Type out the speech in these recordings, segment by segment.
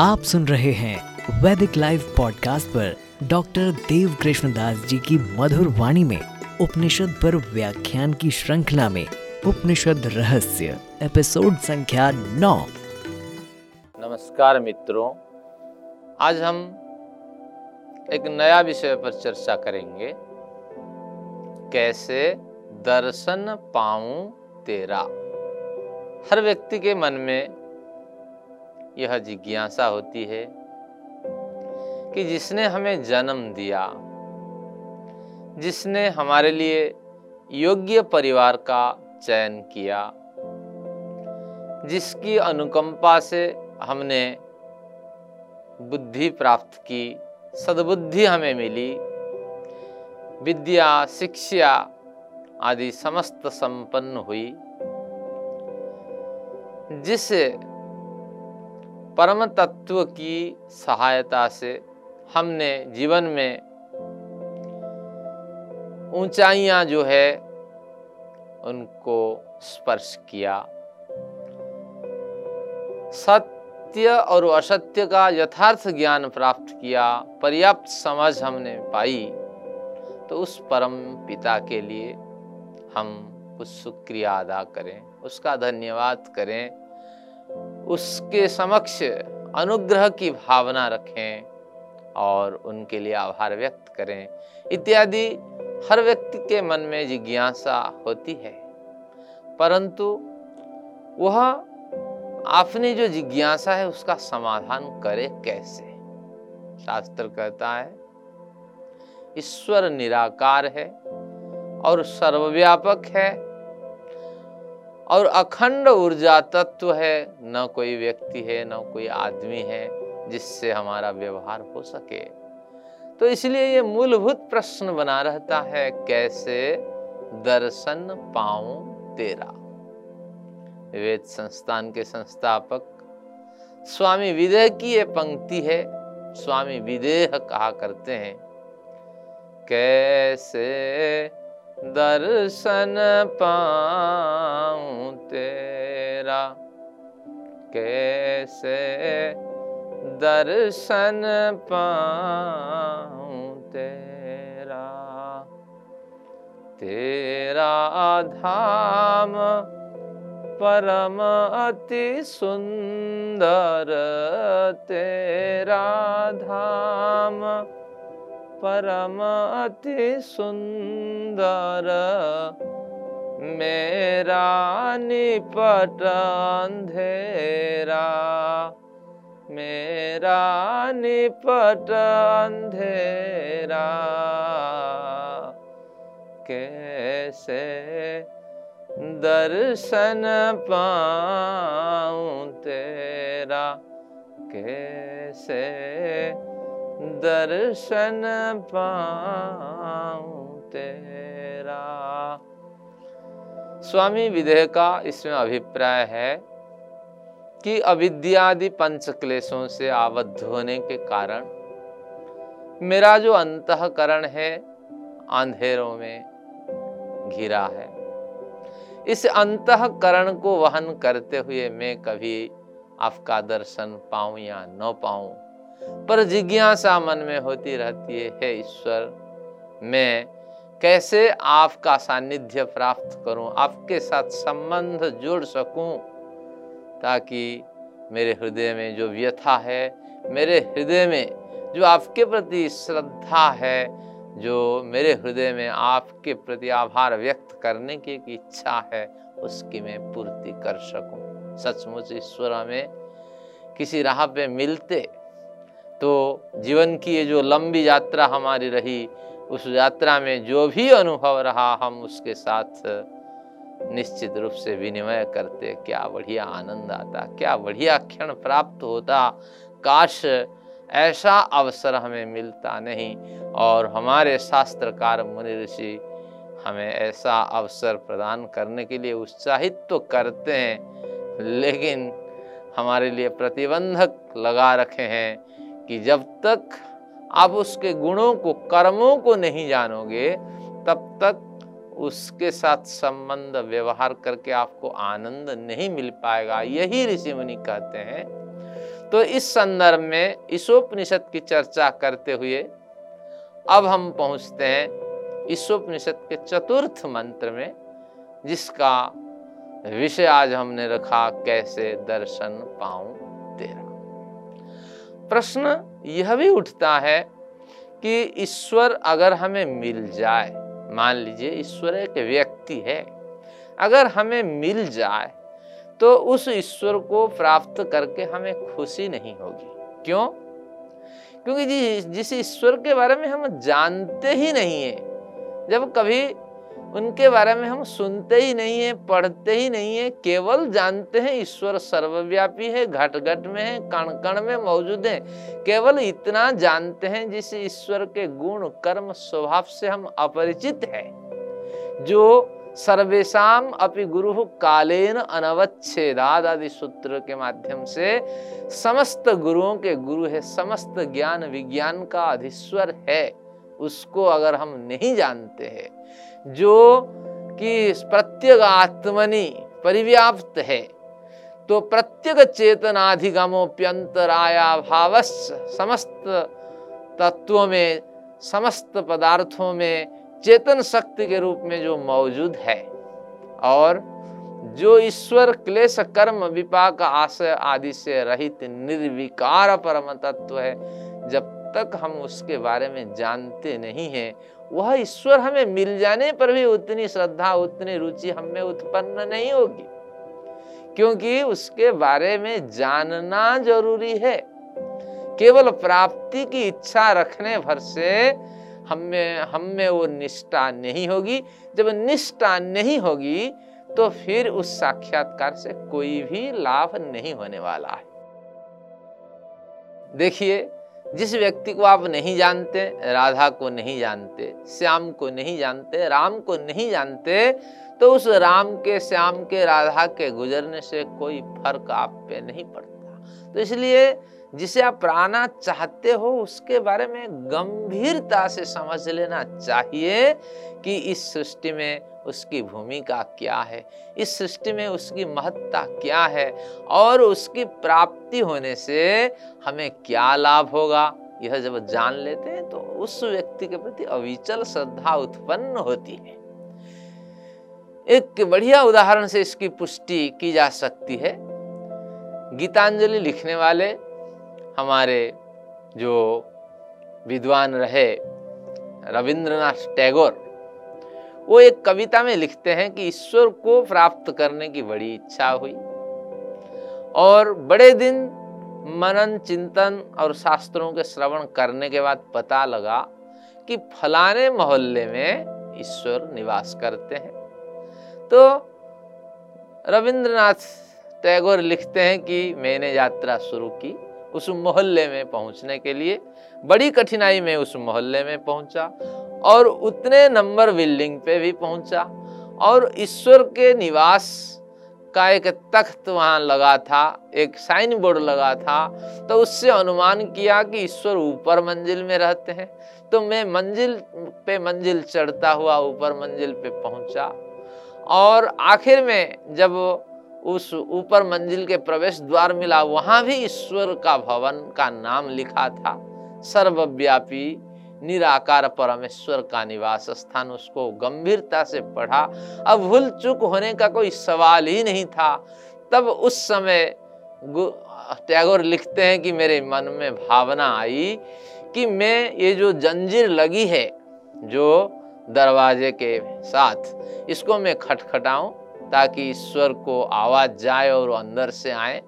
आप सुन रहे हैं वैदिक लाइव पॉडकास्ट पर डॉक्टर देव कृष्णदास जी की मधुर वाणी में, उपनिषद पर व्याख्यान की श्रृंखला में, उपनिषद रहस्य, एपिसोड संख्या नौ। नमस्कार मित्रों, आज हम एक नया विषय पर चर्चा करेंगे। कैसे दर्शन पाऊँ तेरा? हर व्यक्ति के मन में यह जिज्ञासा होती है कि जिसने हमें जन्म दिया, जिसने हमारे लिए योग्य परिवार का चयन किया, जिसकी अनुकंपा से हमने बुद्धि प्राप्त की सद्बुद्धि हमें मिली। विद्या, शिक्षा आदि समस्त संपन्न हुई। जिस परम तत्व की सहायता से हमने जीवन में ऊंचाइयाँ जो है, उनको स्पर्श किया। सत्य और असत्य का यथार्थ ज्ञान प्राप्त किया, पर्याप्त समझ हमने पाई तो उस परम पिता के लिए हम कुछ शुक्रिया अदा करें, उसका धन्यवाद करें, उसके समक्ष अनुग्रह की भावना रखें और उनके लिए आभार व्यक्त करें। इत्यादि हर व्यक्ति के मन में जिज्ञासा होती है, परंतु वह आपने जो जिज्ञासा है उसका समाधान करे कैसे? शास्त्र कहता है, ईश्वर निराकार है और सर्वव्यापक है और अखंड ऊर्जा तत्व है। न कोई व्यक्ति है, न कोई आदमी है जिससे हमारा व्यवहार हो सके। तो इसलिए ये मूलभूत प्रश्न बना रहता है, कैसे दर्शन पाऊँ तेरा? वेद संस्थान के संस्थापक। स्वामी विदेह की ये पंक्ति है। स्वामी विदेह कहा करते हैं? कैसे दर्शन पाऊँ तेरा? कैसे दर्शन पाऊँ तेरा? तेरा धाम परम अति सुंदर तेरा धाम। परम अति सुंदर मेरा निपट अंधेरा। मेरा निपट अंधेरा। कैसे दर्शन पाऊँ तेरा। कैसे दर्शन पाऊँ तेरा? स्वामी विदेह का इसमें अभिप्राय है कि अविद्यादि पंच क्लेशों से आबद्ध होने के कारण मेरा जो अंतकरण है, अंधेरों में घिरा है। इस अंतकरण को वहन करते हुए मैं कभी आपका दर्शन पाऊँ या न पाऊँ? पर जिज्ञासा मन में होती रहती है, हे ईश्वर, मैं कैसे आपका सानिध्य प्राप्त करूँ? आपके साथ संबंध जोड़ सकूँ? ताकि मेरे हृदय में जो व्यथा है, मेरे हृदय में जो आपके प्रति श्रद्धा है जो मेरे हृदय में आपके प्रति आभार व्यक्त करने की एक इच्छा है, उसकी मैं पूर्ति कर सकूँ। सचमुच ईश्वर हमें किसी राह पे मिलते तो जीवन की ये जो लंबी यात्रा हमारी रही, उस यात्रा में जो भी अनुभव रहा, हम उसके साथ निश्चित रूप से विनिमय करते। क्या बढ़िया आनंद आता, क्या बढ़िया क्षण प्राप्त होता। काश ऐसा अवसर हमें मिलता नहीं। और हमारे शास्त्रकार मुनि ऋषि हमें ऐसा अवसर प्रदान करने के लिए उत्साहित तो करते हैं, लेकिन हमारे लिए प्रतिबंधक लगा रखे हैं कि जब तक आप उसके गुणों को, कर्मों को नहीं जानोगे, तब तक उसके साथ संबंध व्यवहार करके आपको आनंद नहीं मिल पाएगा। यही ऋषि मुनि कहते हैं। तो इस संदर्भ में ईशोपनिषद की चर्चा करते हुए अब हम पहुँचते हैं ईशोपनिषद के चतुर्थ मंत्र में, जिसका विषय आज हमने रखा, कैसे दर्शन पाऊँ तेरा। प्रश्न यह भी उठता है कि ईश्वर अगर हमें मिल जाए, मान लीजिए ईश्वर एक व्यक्ति है, अगर हमें मिल जाए तो उस ईश्वर को प्राप्त करके हमें खुशी नहीं होगी। क्यों? क्योंकि जिस जिस ईश्वर के बारे में हम जानते ही नहीं है, जब कभी उनके बारे में हम सुनते ही नहीं है, पढ़ते ही नहीं है, केवल जानते हैं ईश्वर सर्वव्यापी है घट घट में है कण कण में मौजूद है, केवल इतना जानते हैं जिस ईश्वर के गुण, कर्म, स्वभाव से हम अपरिचित हैं, जो सर्वेशम अपि गुरु कालेन अनवच्छेदाद आदि सूत्र के माध्यम से समस्त गुरुओं के गुरु है, समस्त ज्ञान विज्ञान का अधीश्वर है। उसको अगर हम नहीं जानते हैं, जो कि प्रत्येक आत्मनि परिव्याप्त है तो प्रत्येक चेतनाधिगमोप्यंतराया भाव समस्त तत्वों में, समस्त पदार्थों में चेतन शक्ति के रूप में जो मौजूद है और जो ईश्वर, क्लेश, कर्म, विपाक, आशय आदि से रहित निर्विकार परम तत्व है, जब तक हम उसके बारे में जानते नहीं हैं, वह ईश्वर हमें मिल जाने पर भी उतनी श्रद्धा, उतनी रुचि हमें उत्पन्न नहीं होगी। क्योंकि उसके बारे में जानना ज़रूरी है। केवल प्राप्ति की इच्छा रखने भर से हमें हमें वो निष्ठा नहीं होगी। जब निष्ठा नहीं होगी तो फिर उस साक्षात्कार से कोई भी लाभ नहीं होने वाला है। देखिए, जिस व्यक्ति को आप नहीं जानते, राधा को नहीं जानते, श्याम को नहीं जानते, राम को नहीं जानते तो उस राम के, श्याम के, राधा के गुजरने से कोई फ़र्क आप पे नहीं पड़ता। तो इसलिए जिसे आप प्राणा चाहते हो, उसके बारे में गंभीरता से समझ लेना चाहिए कि इस सृष्टि में उसकी भूमिका क्या है, इस सृष्टि में उसकी महत्ता क्या है और उसकी प्राप्ति होने से हमें क्या लाभ होगा। यह जब जान लेते हैं तो उस व्यक्ति के प्रति अविचल श्रद्धा उत्पन्न होती है। एक बढ़िया उदाहरण से इसकी पुष्टि की जा सकती है। गीतांजलि लिखने वाले हमारे जो विद्वान रहे रविंद्रनाथ टैगोर, वो एक कविता में लिखते हैं कि ईश्वर को प्राप्त करने की बड़ी इच्छा हुई। और बड़े दिन मनन, चिंतन और शास्त्रों के श्रवण करने के बाद पता लगा कि फलाने मोहल्ले में ईश्वर निवास करते हैं। तो रविंद्रनाथ टैगोर लिखते हैं कि मैंने यात्रा शुरू की। उस मोहल्ले में पहुँचने के लिए, बड़ी कठिनाई में उस मोहल्ले में पहुँचा और उतने नंबर बिल्डिंग पे भी पहुँचा और ईश्वर के निवास का एक तख्त वहाँ लगा था, एक साइन बोर्ड लगा था। तो उससे अनुमान किया कि ईश्वर ऊपर मंजिल में रहते हैं। तो मैं मंजिल पे मंजिल चढ़ता हुआ ऊपर मंजिल पे पहुँचा और आखिर में जब उस ऊपर मंजिल के प्रवेश द्वार मिला। वहाँ भी ईश्वर का भवन का नाम लिखा था। सर्वव्यापी, निराकार परमेश्वर का निवास स्थान उसको गंभीरता से पढ़ा। अब भूल चूक होने का कोई सवाल ही नहीं था। तब उस समय टैगोर लिखते हैं कि मेरे मन में भावना आई कि मैं ये जो जंजीर लगी है, जो दरवाजे के साथ, इसको मैं खटखटाऊं ताकि ईश्वर को आवाज़ जाए और अंदर से आए।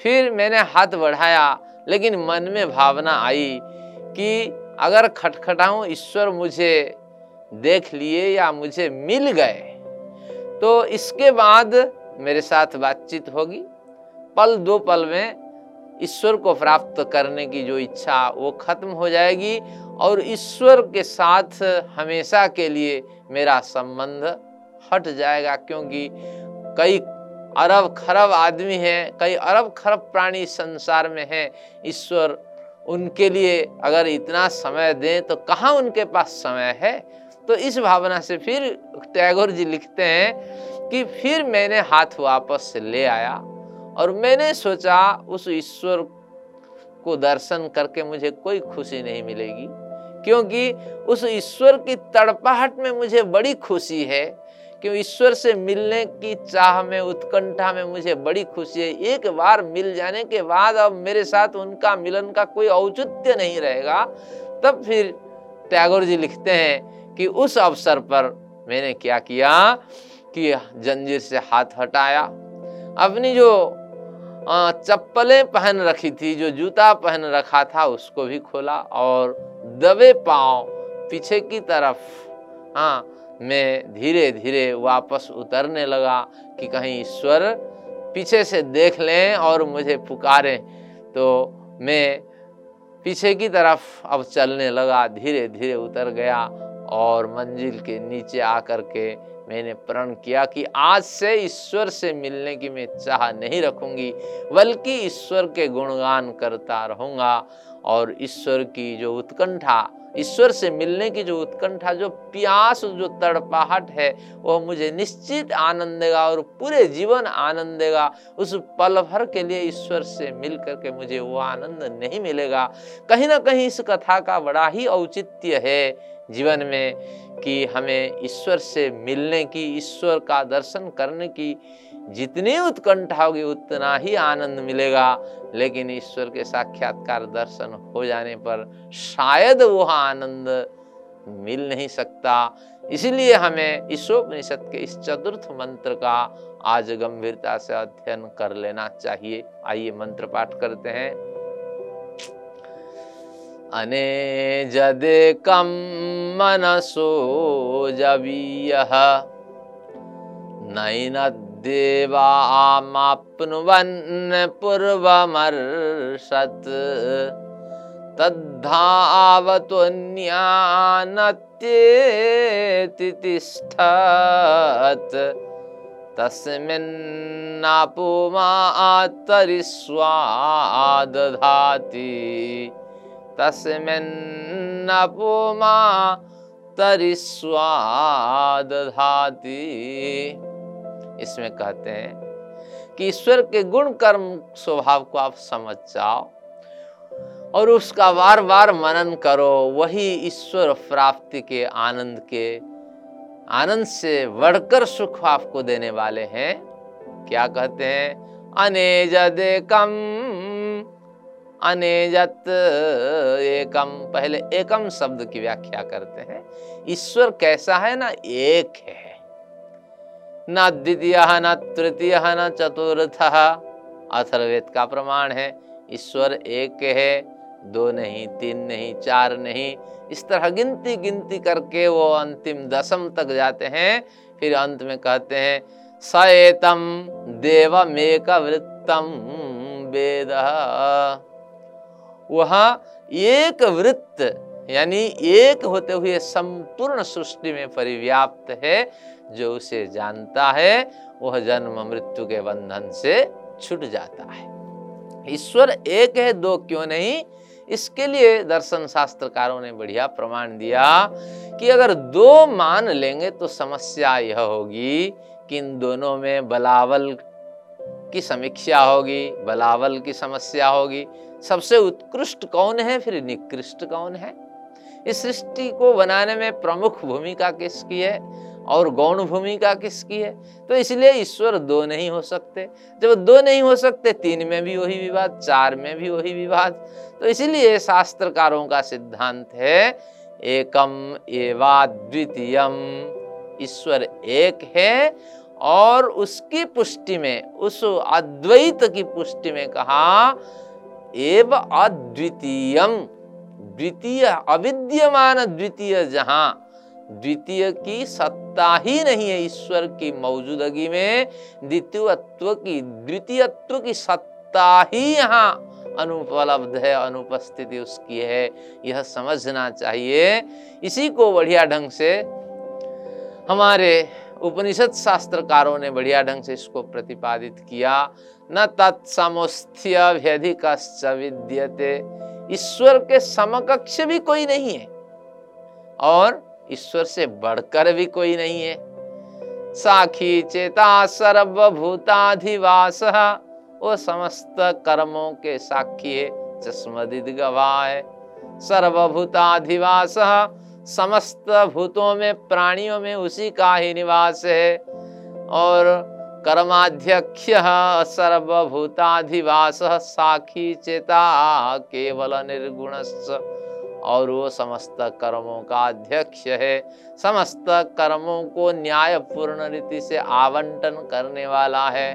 फिर मैंने हाथ बढ़ाया, लेकिन मन में भावना आई कि अगर खटखटाऊं, ईश्वर मुझे देख लिए या मुझे मिल गए तो इसके बाद मेरे साथ बातचीत होगी। पल दो पल में ईश्वर को प्राप्त करने की जो इच्छा, वो खत्म हो जाएगी और ईश्वर के साथ हमेशा के लिए मेरा संबंध हट जाएगा क्योंकि कई अरब खरब आदमी हैं, कई अरब खरब प्राणी संसार में हैं। ईश्वर उनके लिए अगर इतना समय दें तो कहाँ उनके पास समय है? तो इस भावना से फिर टैगोर जी लिखते हैं कि फिर मैंने हाथ वापस ले आया और मैंने सोचा उस ईश्वर को दर्शन करके मुझे कोई खुशी नहीं मिलेगी, क्योंकि उस ईश्वर की तड़पाहट में मुझे बड़ी खुशी है। कि ईश्वर से मिलने की चाह में, उत्कंठा में मुझे बड़ी खुशी है। एक बार मिल जाने के बाद अब मेरे साथ उनका मिलन का कोई औचित्य नहीं रहेगा। तब फिर टैगोर जी लिखते हैं कि उस अवसर पर मैंने क्या किया कि जंजीर से हाथ हटाया। अपनी जो चप्पलें पहन रखी थी, जो जूता पहन रखा था, उसको भी खोला और दबे पाँव पीछे की तरफ़ हाँ मैं धीरे धीरे वापस उतरने लगा कि कहीं ईश्वर पीछे से देख लें और मुझे पुकारें। तो मैं पीछे की तरफ़ अब चलने लगा धीरे धीरे उतर गया और मंजिल के नीचे आकर के मैंने प्रण किया कि आज से ईश्वर से मिलने की मैं चाह नहीं रखूँगी, बल्कि ईश्वर के गुणगान करता रहूँगा। और ईश्वर की जो उत्कंठा, ईश्वर से मिलने की जो उत्कंठा, जो प्यास, जो तड़पाहट है वह मुझे निश्चित आनंद देगा और पूरे जीवन आनंद देगा। उस पल भर के लिए ईश्वर से मिल करके मुझे वो आनंद नहीं मिलेगा। कहीं ना कहीं इस कथा का बड़ा ही औचित्य है जीवन में कि हमें ईश्वर से मिलने की, ईश्वर का दर्शन करने की जितनी उत्कंठा होगी उतना ही आनंद मिलेगा। लेकिन ईश्वर के साक्षात्कार दर्शन हो जाने पर शायद वह आनंद मिल नहीं सकता। इसलिए हमें ईशोपनिषद के इस चतुर्थ मंत्र का आज गंभीरता से अध्ययन कर लेना चाहिए। आइए मंत्र पाठ करते हैं। अनेजदेकं मनसो जवीयः नैनद्देवामाप्नुवन् पूर्वमर्षत्। तद्धावत्वन्यानत्येति तिष्ठत् तस्मिन्नापुमातरिस्वादधाति। तस्मिन्नपुमा तरिस्वादधाति इसमें कहते हैं कि ईश्वर के गुण कर्म स्वभाव को आप समझ जाओ और उसका बार बार मनन करो, वही ईश्वर प्राप्ति के आनंद के आनंद से बढ़कर सुख आपको देने वाले हैं। क्या कहते हैं? अनेजदेकम अनेजत एकम। पहले एकम शब्द की व्याख्या करते हैं। ईश्वर कैसा है ना? एक है। न द्वितीय, न तृतीय, न चतुर्थ। अथर्वेद का प्रमाण है, ईश्वर एक है, दो नहीं, तीन नहीं, चार नहीं। इस तरह गिनती गिनती करके वो अंतिम दशम तक जाते हैं, फिर अंत में कहते हैं सएतम देवमेक वृत्तम वेद। वह एक वृत्त, यानी एक होते हुए संपूर्ण सृष्टि में परिव्याप्त है जो उसे जानता है, वह जन्म मृत्यु के बंधन से छूट जाता है। ईश्वर एक है, दो क्यों नहीं? इसके लिए दर्शन शास्त्रकारों ने बढ़िया प्रमाण दिया कि अगर दो मान लेंगे तो समस्या यह होगी कि इन दोनों में बलावल की समीक्षा होगी, बलावल की समस्या होगी। सबसे उत्कृष्ट कौन है? फिर निकृष्ट कौन है? इस सृष्टि को बनाने में प्रमुख भूमिका किसकी है? और गौण भूमिका किसकी है? तो इसलिए ईश्वर दो नहीं हो सकते। जब दो नहीं हो सकते, तीन में भी वही विवाद, चार में भी वही विवाद। तो इसलिए शास्त्रकारों का सिद्धांत है, एकम एवा द्वितीयम। ईश्वर एक है और उसकी पुष्टि में, उस अद्वैत की पुष्टि में कहा, एव अद्वितीयम। द्वितीय, अविद्यमान द्वितीय जहाँ द्वितीय की सत्ता ही नहीं है ईश्वर की मौजूदगी में। द्वितीयत्व की द्वितीयत्व की सत्ता ही यहाँ अनुपलब्ध है, अनुपस्थिति उसकी है। यह समझना चाहिए। इसी को बढ़िया ढंग से हमारे उपनिषद शास्त्रकारों ने बढ़िया ढंग से इसको प्रतिपादित किया। न तत्समोस्थ्य विद्यते। ईश्वर के समकक्ष भी कोई नहीं है। और ईश्वर से बढ़कर भी कोई नहीं है। साखी, चेता, सर्वभूताधिवास, वो समस्त कर्मों के साक्षी है, चश्मदिद गवाह है। सर्वभूताधिवास, समस्त भूतों में, प्राणियों में उसी का ही निवास है। और कर्माध्यक्ष, सर्वभूताधिवास, साखी, चेता, केवल निर्गुण और वो समस्त कर्मों का अध्यक्ष है। समस्त कर्मों को न्याय पूर्ण रीति से आवंटन करने वाला है।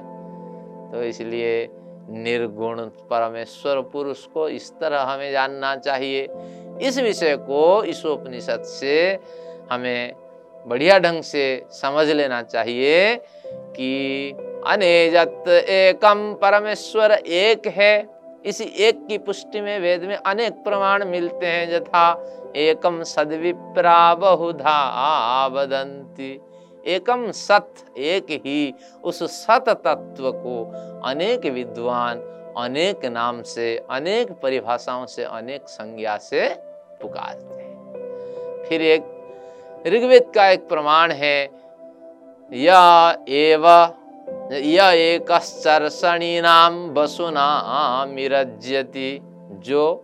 तो इसलिए निर्गुण परमेश्वर पुरुष को इस तरह हमें जानना चाहिए। इस विषय को इस उपनिषद से हमें बढ़िया ढंग से समझ लेना चाहिए कि अनेजत एकम परमेश्वर एक है। इसी एक की पुष्टि में वेद में अनेक प्रमाण मिलते हैं, यथा एकम सदविप्रा बहुधा वदंती एकम सत, एक ही, उस सत तत्व को अनेक विद्वान, अनेक नाम से, अनेक परिभाषाओं से, अनेक संज्ञा से पुकारते हैं। फिर एक ऋग्वेद का एक प्रमाण है, या एव या एक नाम बसुना मिरज्यति। जो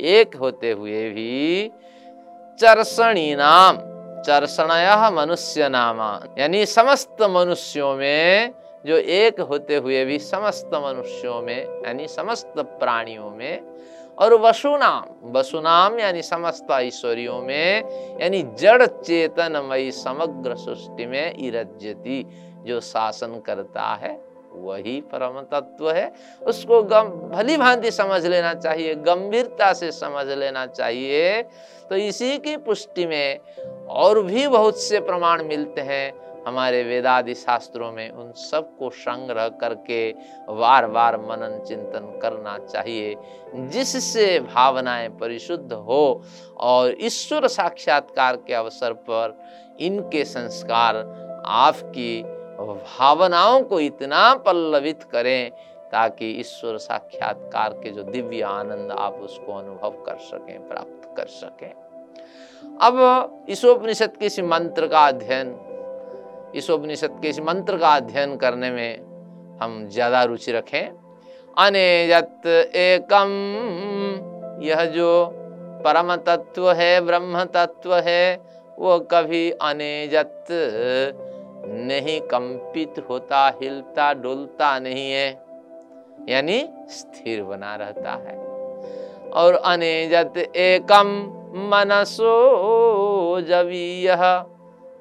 एक होते हुए भी चरसणी नाम चर्षणय मनुष्य नामा, यानी समस्त मनुष्यों में जो एक होते हुए भी समस्त मनुष्यों में, यानी समस्त प्राणियों में, और वसुनाम वसुनाम यानी समस्त ऐश्वर्यों में, यानी जड़ चेतनमयी समग्र सृष्टि में इरज्यति। जो शासन करता है, वही परम तत्व है। उसको गम, भली भांति समझ लेना चाहिए, गंभीरता से समझ लेना चाहिए। तो इसी की पुष्टि में और भी बहुत से प्रमाण मिलते हैं हमारे वेदादि शास्त्रों में। उन सबको संग्रह करके बार बार मनन चिंतन करना चाहिए, जिससे भावनाएँ परिशुद्ध हो और ईश्वर साक्षात्कार के अवसर पर इनके संस्कार आपकी भावनाओं को इतना पल्लवित करें ताकि ईश्वर साक्षात्कार के जो दिव्य आनंद आप उसको अनुभव कर सकें, प्राप्त कर सकें। अब इस उपनिषद के इस मंत्र का अध्ययन इस उपनिषद के इस मंत्र का अध्ययन करने में हम ज़्यादा रुचि रखें। अनेजत एकम, यह जो परम तत्व है ब्रह्म तत्व है, वो कभी अनेजत नहीं कंपित होता, हिलता, डुलता नहीं है। यानी स्थिर बना रहता है। और अनेजत एकम मनसो यह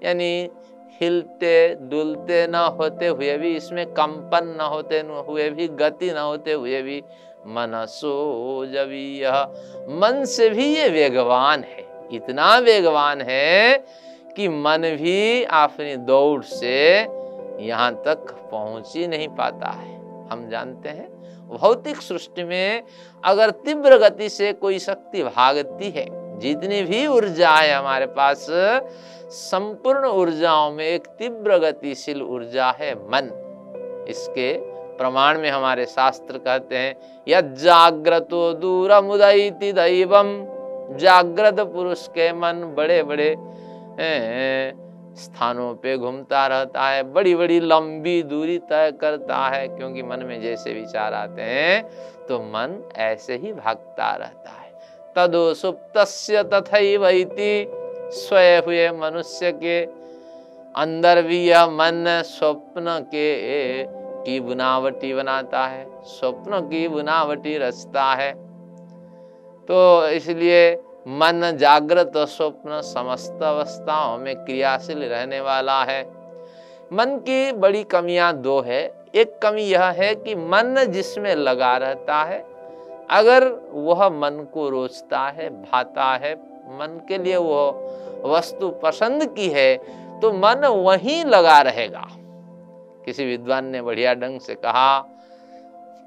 यानी हिलते, डुलते न होते हुए भी, इसमें कंपन न होते हुए भी, गति न होते हुए भी मनसो यह मन से भी ये वेगवान है। इतना वेगवान है कि मन भी अपनी दौड़ से यहाँ तक पहुँच ही नहीं पाता है। हम जानते हैं, भौतिक सृष्टि में अगर तीव्र गति से कोई शक्ति भागती है, जितनी भी ऊर्जा है हमारे पास, संपूर्ण ऊर्जाओं में एक तीव्र गतिशील ऊर्जा है मन। इसके प्रमाण में हमारे शास्त्र कहते हैं यद जाग्रतो दूर मुदयति दैवम। जागृत पुरुष के मन बड़े बड़े स्थानों पे घूमता रहता है बड़ी बड़ी लंबी दूरी तय करता है, क्योंकि मन में जैसे विचार आते हैं तो मन ऐसे ही भागता रहता है। तदो सुप्त तथा स्वय हुए मनुष्य के अंदर भी यह मन स्वप्न के की बुनावटी बनाता है, स्वप्न की बुनावटी रचता है। तो इसलिए मन जागृत और स्वप्न समस्त अवस्थाओं में क्रियाशील रहने वाला है। मन की बड़ी कमियाँ दो है। एक कमी यह है कि मन जिसमें लगा रहता है, अगर वह मन को रोचता है, भाता है, मन के लिए वह वस्तु पसंद की है तो मन वहीं लगा रहेगा। किसी विद्वान ने बढ़िया ढंग से कहा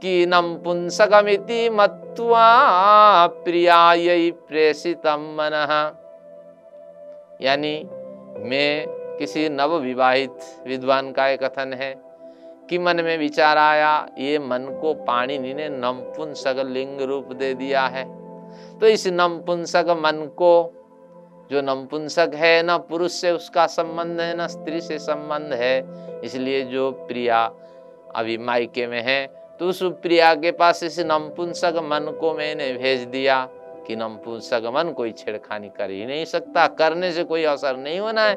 कीनम पुंसकमिति मत्वा प्रियाय प्रेषितम मन। यानी मैं किसी नव विवाहित विद्वान का एक कथन है कि मन में विचार आया, ये मन को पाणिनि ने नमपुंसक लिंग रूप दे दिया है। तो इस नमपुंसक मन को, जो नमपुंसक है, न पुरुष से उसका संबंध है, न स्त्री से संबंध है, इसलिए जो प्रिया अभी मायके में है तो उस प्रिया के पास इस नमपुंसक मन को मैंने भेज दिया। कि नमपुंसक मन कोई छेड़खानी कर ही नहीं सकता, करने से कोई असर नहीं होना है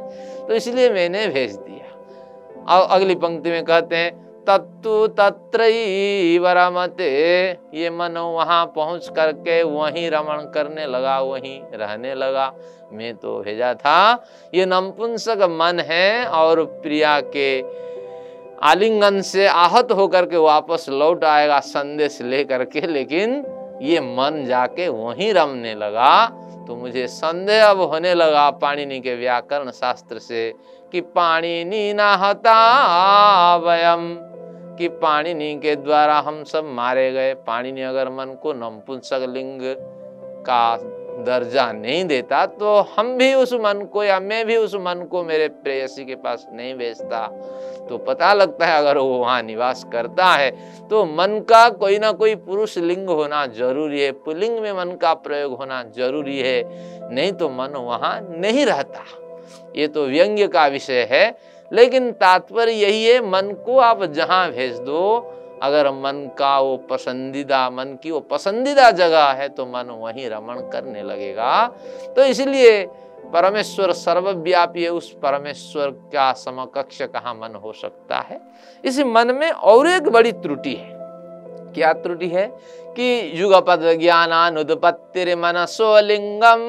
तो इसलिए मैंने भेज दिया। और अगली पंक्ति में कहते हैं, तत्तु तत्र रमते ये मन वहाँ पहुँच करके वहीं रमण करने लगा, वहीं रहने लगा। मैं तो भेजा था, ये नमपुंसक मन है और प्रिया के आलिंगन से आहत होकर के वापस लौट आएगा संदेश लेकर के, लेकिन ये मन जाके वहीं रमने लगा। तो मुझे संदेह अब होने लगा पाणिनि के व्याकरण शास्त्र से कि पाणिनि नाहता वयम, कि पाणिनि के द्वारा हम सब मारे गए। पाणिनि अगर मन को नमपुंसक लिंग का दर्जा नहीं देता तो हम भी उस मन को या मैं भी उस मन को मेरे प्रेयसी के पास नहीं भेजता। तो पता लगता है अगर वो वहाँ निवास करता है तो मन का कोई ना कोई पुरुष लिंग होना ज़रूरी है, पुलिंग में मन का प्रयोग होना ज़रूरी है, नहीं तो मन वहाँ नहीं रहता। ये तो व्यंग्य का विषय है, लेकिन तात्पर्य यही है, मन को आप जहाँ भेज दो अगर मन का वो पसंदीदा, मन की वो पसंदीदा जगह है तो मन वहीं रमण करने लगेगा। तो इसलिए परमेश्वर सर्वव्यापी है, उस परमेश्वर का समकक्ष कहा मन हो सकता है? इस मन में और एक बड़ी त्रुटि है। क्या त्रुटि है? कि युगपद ज्ञानानुत्पत्ति मन सोलिंगम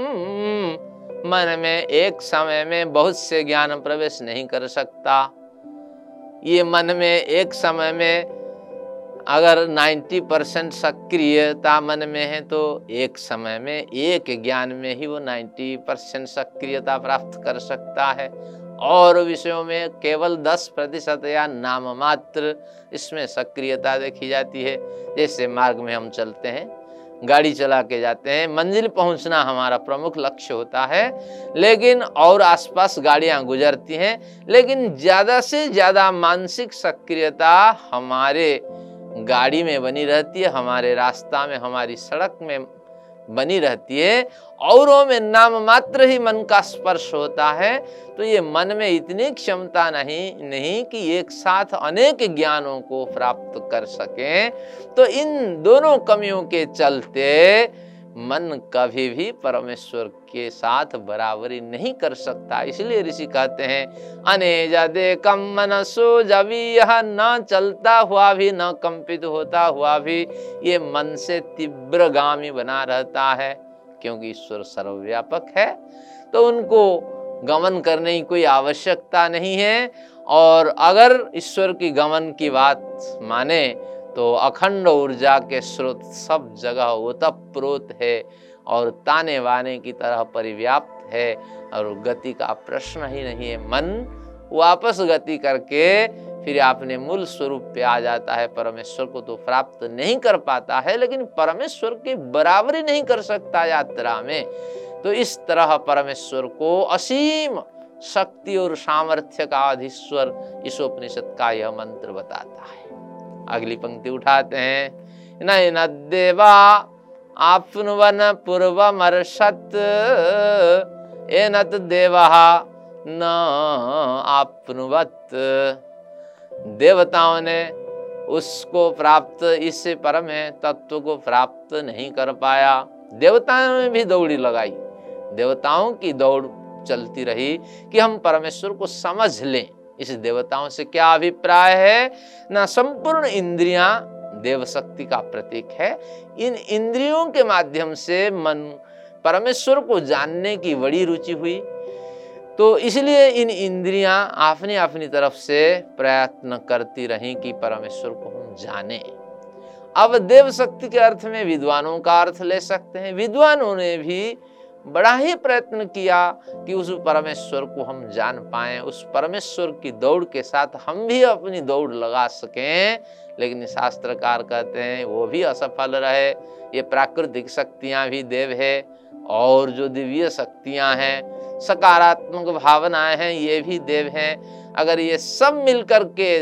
मन में एक समय में बहुत से ज्ञान प्रवेश नहीं कर सकता। ये मन में एक समय में अगर 90 परसेंट सक्रियता मन में है तो एक समय में, एक ज्ञान में ही वो 90 परसेंट सक्रियता प्राप्त कर सकता है। और विषयों में केवल 10 प्रतिशत या नाम मात्र इसमें सक्रियता देखी जाती है। जैसे मार्ग में हम चलते हैं, गाड़ी चला के जाते हैं, मंजिल पहुँचना हमारा प्रमुख लक्ष्य होता है। लेकिन और आसपास गाड़ियाँ गुजरती हैं, लेकिन ज़्यादा से ज़्यादा मानसिक सक्रियता हमारे गाड़ी में बनी रहती है, हमारे रास्ता में, हमारी सड़क में बनी रहती है, औरों में नाम मात्र ही मन का स्पर्श होता है। तो ये मन में इतनी क्षमता नहीं नहीं कि एक साथ अनेक ज्ञानों को प्राप्त कर सकें। तो इन दोनों कमियों के चलते मन कभी भी परमेश्वर के साथ बराबरी नहीं कर सकता। इसलिए ऋषि कहते हैं अने जदे कम मनसो जबी, यह न चलता हुआ भी, न कंपित होता हुआ भी, ये मन से तीव्र गामी बना रहता है, क्योंकि ईश्वर सर्वव्यापक है। तो उनको गमन करने की कोई आवश्यकता नहीं है, और अगर ईश्वर की गमन की बात माने तो अखंड ऊर्जा के स्रोत सब जगह ओतप्रोत है और ताने वाने की तरह परिव्याप्त है और गति का प्रश्न ही नहीं है। मन वापस गति करके फिर आपने मूल स्वरूप पे आ जाता है। परमेश्वर को तो प्राप्त नहीं कर पाता है, लेकिन परमेश्वर की बराबरी नहीं कर सकता यात्रा में। तो इस तरह परमेश्वर को असीम शक्ति और सामर्थ्य का अधीश्वर इस उपनिषद का यह मंत्र बताता है। अगली पंक्ति उठाते हैं। न देवा, आपनुवन पूर्वमर्षत एनत देवा, न आपनुवत। देवताओं ने उसको प्राप्त, इस परम तत्व को प्राप्त नहीं कर पाया। देवताओं ने भी दौड़ी लगाई। देवताओं की दौड़ चलती रही कि हम परमेश्वर को समझ लें। इस देवताओं से क्या अभिप्राय है? ना संपूर्ण इंद्रियाँ देव शक्ति का प्रतीक है। इन इंद्रियों के माध्यम से मन परमेश्वर को जानने की बड़ी रुचि हुई। तो इसलिए इन इंद्रियाँ अपनी अपनी तरफ़ से प्रयत्न करती रही कि परमेश्वर को हम जाने। अब देव शक्ति के अर्थ में विद्वानों का अर्थ ले सकते हैं। विद्वानों ने भी बड़ा ही प्रयत्न किया कि उस परमेश्वर को हम जान पाए, उस परमेश्वर की दौड़ के साथ हम भी अपनी दौड़ लगा सकें। लेकिन शास्त्रकार कहते हैं, वो भी असफल रहे। ये प्राकृतिक शक्तियाँ भी देव है और जो दिव्य शक्तियाँ हैं, सकारात्मक भावनाएँ हैं, ये भी देव हैं। अगर ये सब मिलकर के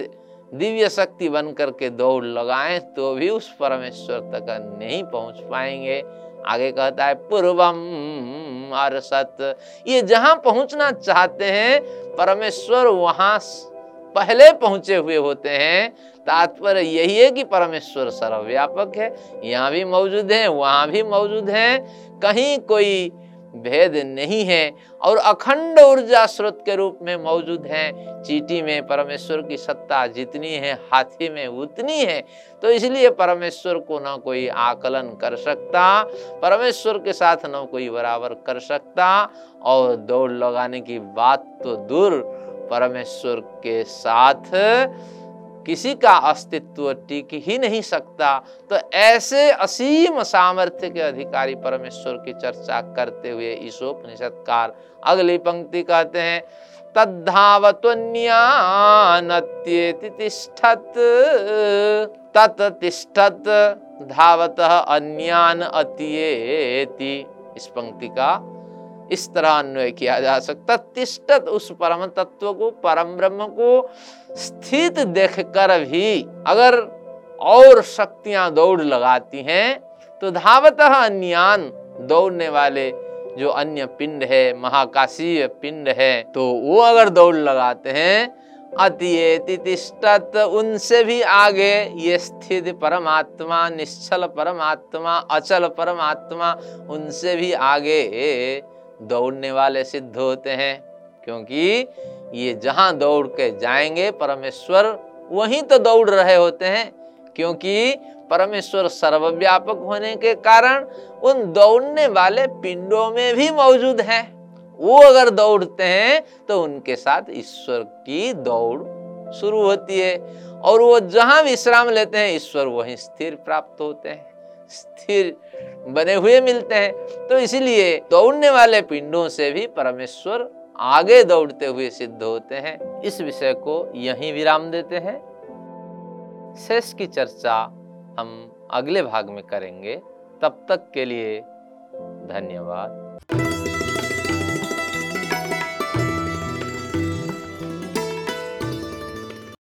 दिव्य शक्ति बन करके दौड़ लगाएँ तो भी उस परमेश्वर तक नहीं पहुँच पाएँगे। आगे कहता है, पूर्वम अरसत। ये जहाँ पहुँचना चाहते हैं, परमेश्वर वहाँ पहले पहुँचे हुए होते हैं। तात्पर्य यही है कि परमेश्वर सर्वव्यापक है। यहाँ भी मौजूद है, वहाँ भी मौजूद है। कहीं कोई भेद नहीं है और अखंड ऊर्जा स्रोत के रूप में मौजूद है। चीटी में परमेश्वर की सत्ता जितनी है, हाथी में उतनी है। तो इसलिए परमेश्वर को ना कोई आकलन कर सकता, परमेश्वर के साथ न कोई बराबर कर सकता और दौड़ लगाने की बात तो दूर। परमेश्वर के साथ किसी का अस्तित्व टिक ही नहीं सकता। तो ऐसे असीम सामर्थ्य के अधिकारी परमेश्वर की चर्चा करते हुए ईशोपनिषदकार अगली पंक्ति कहते हैं, तद्धावत्वन्यानत्येति तत्तिष्ठत धावत अन्यान अत्येति। इस पंक्ति का इस तरह अन्वय किया जा सकता। तिष्ठत उस परम तत्व को, परम ब्रह्म को स्थित देखकर भी अगर और शक्तियाँ दौड़ लगाती हैं तो धावत अन्यान दौड़ने वाले जो अन्य पिंड है, महाकाशीय पिंड है तो वो अगर दौड़ लगाते हैं अतिष्ठत उनसे भी आगे ये स्थित परमात्मा, निश्चल परमात्मा, अचल परमात्मा, उनसे भी आगे दौड़ने वाले सिद्ध होते हैं, क्योंकि ये जहाँ दौड़ के जाएँगे, परमेश्वर वहीं तो दौड़ रहे होते हैं, क्योंकि परमेश्वर सर्वव्यापक होने के कारण उन दौड़ने वाले पिंडों में भी मौजूद हैं। वो अगर दौड़ते हैं तो उनके साथ ईश्वर की दौड़ शुरू होती है, और वो जहाँ विश्राम लेते हैं, ईश्वर वहीं स्थिर प्राप्त होते हैं। स्थिर बने हुए मिलते हैं। तो इसलिए दौड़ने वाले पिंडों से भी परमेश्वर आगे दौड़ते हुए सिद्ध होते हैं। इस विषय को यहीं विराम देते हैं। शेष की चर्चा हम अगले भाग में करेंगे। तब तक के लिए धन्यवाद।